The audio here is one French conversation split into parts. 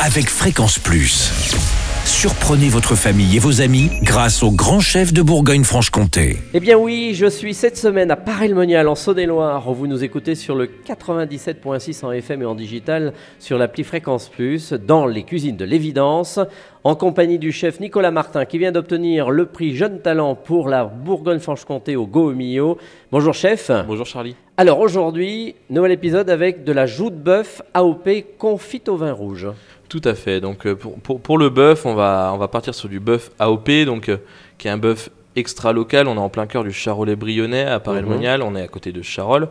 avec Fréquence Plus. Surprenez votre famille et vos amis grâce au grand chef de Bourgogne-Franche-Comté. Eh bien oui, je suis cette semaine à Paray-le-Monial en Saône-et-Loire. Vous nous écoutez sur le 97.6 en FM et en digital sur l'appli Fréquence Plus dans les cuisines de l'évidence en compagnie du chef Nicolas Martin qui vient d'obtenir le prix Jeune Talent pour la Bourgogne-Franche-Comté au Go Mio. Bonjour chef. Bonjour Charlie. Alors aujourd'hui, nouvel épisode avec de la joue de bœuf AOP confite au vin rouge. Tout à fait. Donc euh, pour, pour, pour le bœuf, on va, on va partir sur du bœuf AOP, donc, euh, qui est un bœuf extra local. On est en plein cœur du Charolais Brionnais à Paray-le-Monial. On est à côté de Charolles.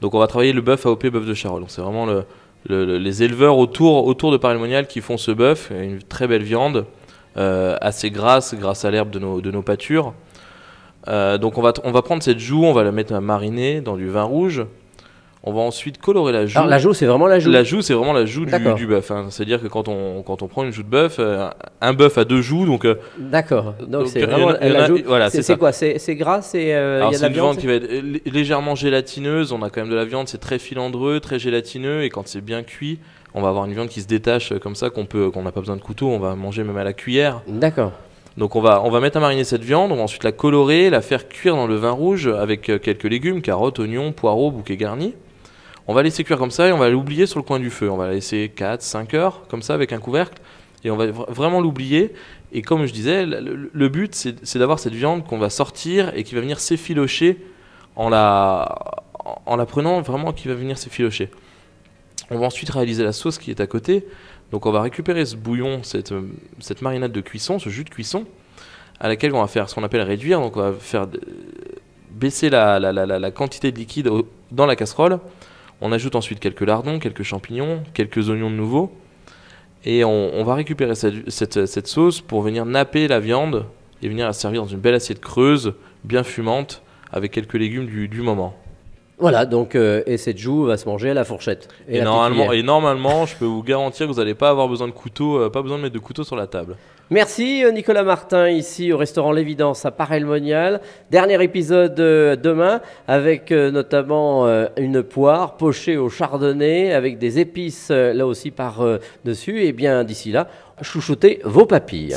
Donc on va travailler le bœuf AOP, bœuf de Charolles. Donc c'est vraiment le, le- le- les éleveurs autour, autour de Paray-le-Monial qui font ce bœuf. Une très belle viande, euh, assez grasse grâce à l'herbe de nos, de nos pâtures. Euh, donc on va, on va prendre cette joue, on va la mettre à mariner dans du vin rouge. On va ensuite colorer la joue. Alors la joue, c'est vraiment la joue. La joue, c'est vraiment la joue du, bœuf. hein. C'est-à-dire que quand on, quand on prend une joue de bœuf, euh, un bœuf a deux joues, donc euh, D'accord. Donc c'est a- vraiment la joue. voilà, c'est quoi? C'est gras C'est euh, alors il y a de c'est la une viande qui va être lé- légèrement gélatineuse. On a quand même de la viande, c'est très filandreux, très gélatineux, et quand c'est bien cuit, on va avoir une viande qui se détache comme ça, qu'on peut, qu'on n'a pas besoin de couteau, on va manger même à la cuillère. D'accord. Donc on va, on va mettre à mariner cette viande, on va ensuite la colorer, la faire cuire dans le vin rouge avec quelques légumes, carottes, oignons, poireaux, bouquets garnis. On va laisser cuire comme ça et on va l'oublier sur le coin du feu. On va la laisser 4, 5 heures comme ça avec un couvercle et on va vra- vraiment l'oublier. Et comme je disais, le, but c'est d'avoir cette viande qu'on va sortir et qui va venir s'effilocher en la, en- en la prenant vraiment qui va venir s'effilocher. On va ensuite réaliser la sauce qui est à côté. Donc on va récupérer ce bouillon, cette, marinade de cuisson, ce jus de cuisson, à laquelle on va faire ce qu'on appelle réduire. Donc on va faire baisser la, la- quantité de liquide dans la casserole. On ajoute ensuite quelques lardons, quelques champignons, quelques oignons de nouveau. Et on, va récupérer cette, sauce pour venir napper la viande et venir la servir dans une belle assiette creuse, bien fumante, avec quelques légumes du moment. Voilà, donc, euh, et cette joue va se manger à la fourchette. Et, la normalement, et normalement, je peux vous garantir que vous n'allez pas avoir besoin de couteau, euh, pas besoin de mettre de couteau sur la table. Merci euh, Nicolas Martin, ici au restaurant L'Évidence à Paray-le-Monial. Dernier épisode euh, demain, avec notamment une poire pochée au chardonnay, avec des épices là aussi par-dessus. et bien d'ici là, chouchoutez vos papilles.